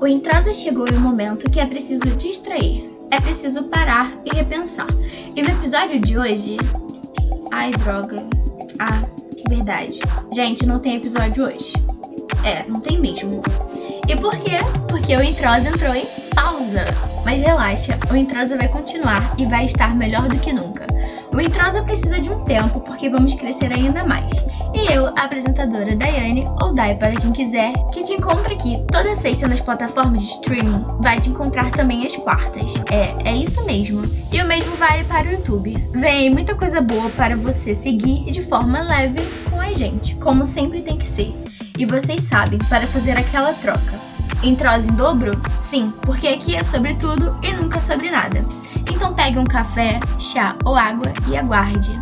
O Entrosa chegou em um momento que é preciso distrair. É preciso parar e repensar. E no episódio de hoje. Ai, droga. Ah, verdade. Gente, não tem episódio hoje. É, não tem mesmo. E por quê? Porque o Entrosa entrou em pausa. Mas relaxa, o Entrosa vai continuar e vai estar melhor do que nunca. O Entrosa precisa de um tempo porque vamos crescer ainda mais. E eu, a apresentadora Daiane, ou Dai para quem quiser, que te encontra aqui toda sexta nas plataformas de streaming, vai te encontrar também às quartas. É, é isso mesmo. E o mesmo vale para o YouTube. Vem muita coisa boa para você seguir de forma leve com a gente, como sempre tem que ser. E vocês sabem, para fazer aquela troca. Entrosa em dobro? Sim, porque aqui é sobre tudo e nunca sobre nada. Então pegue um café, chá ou água e aguarde.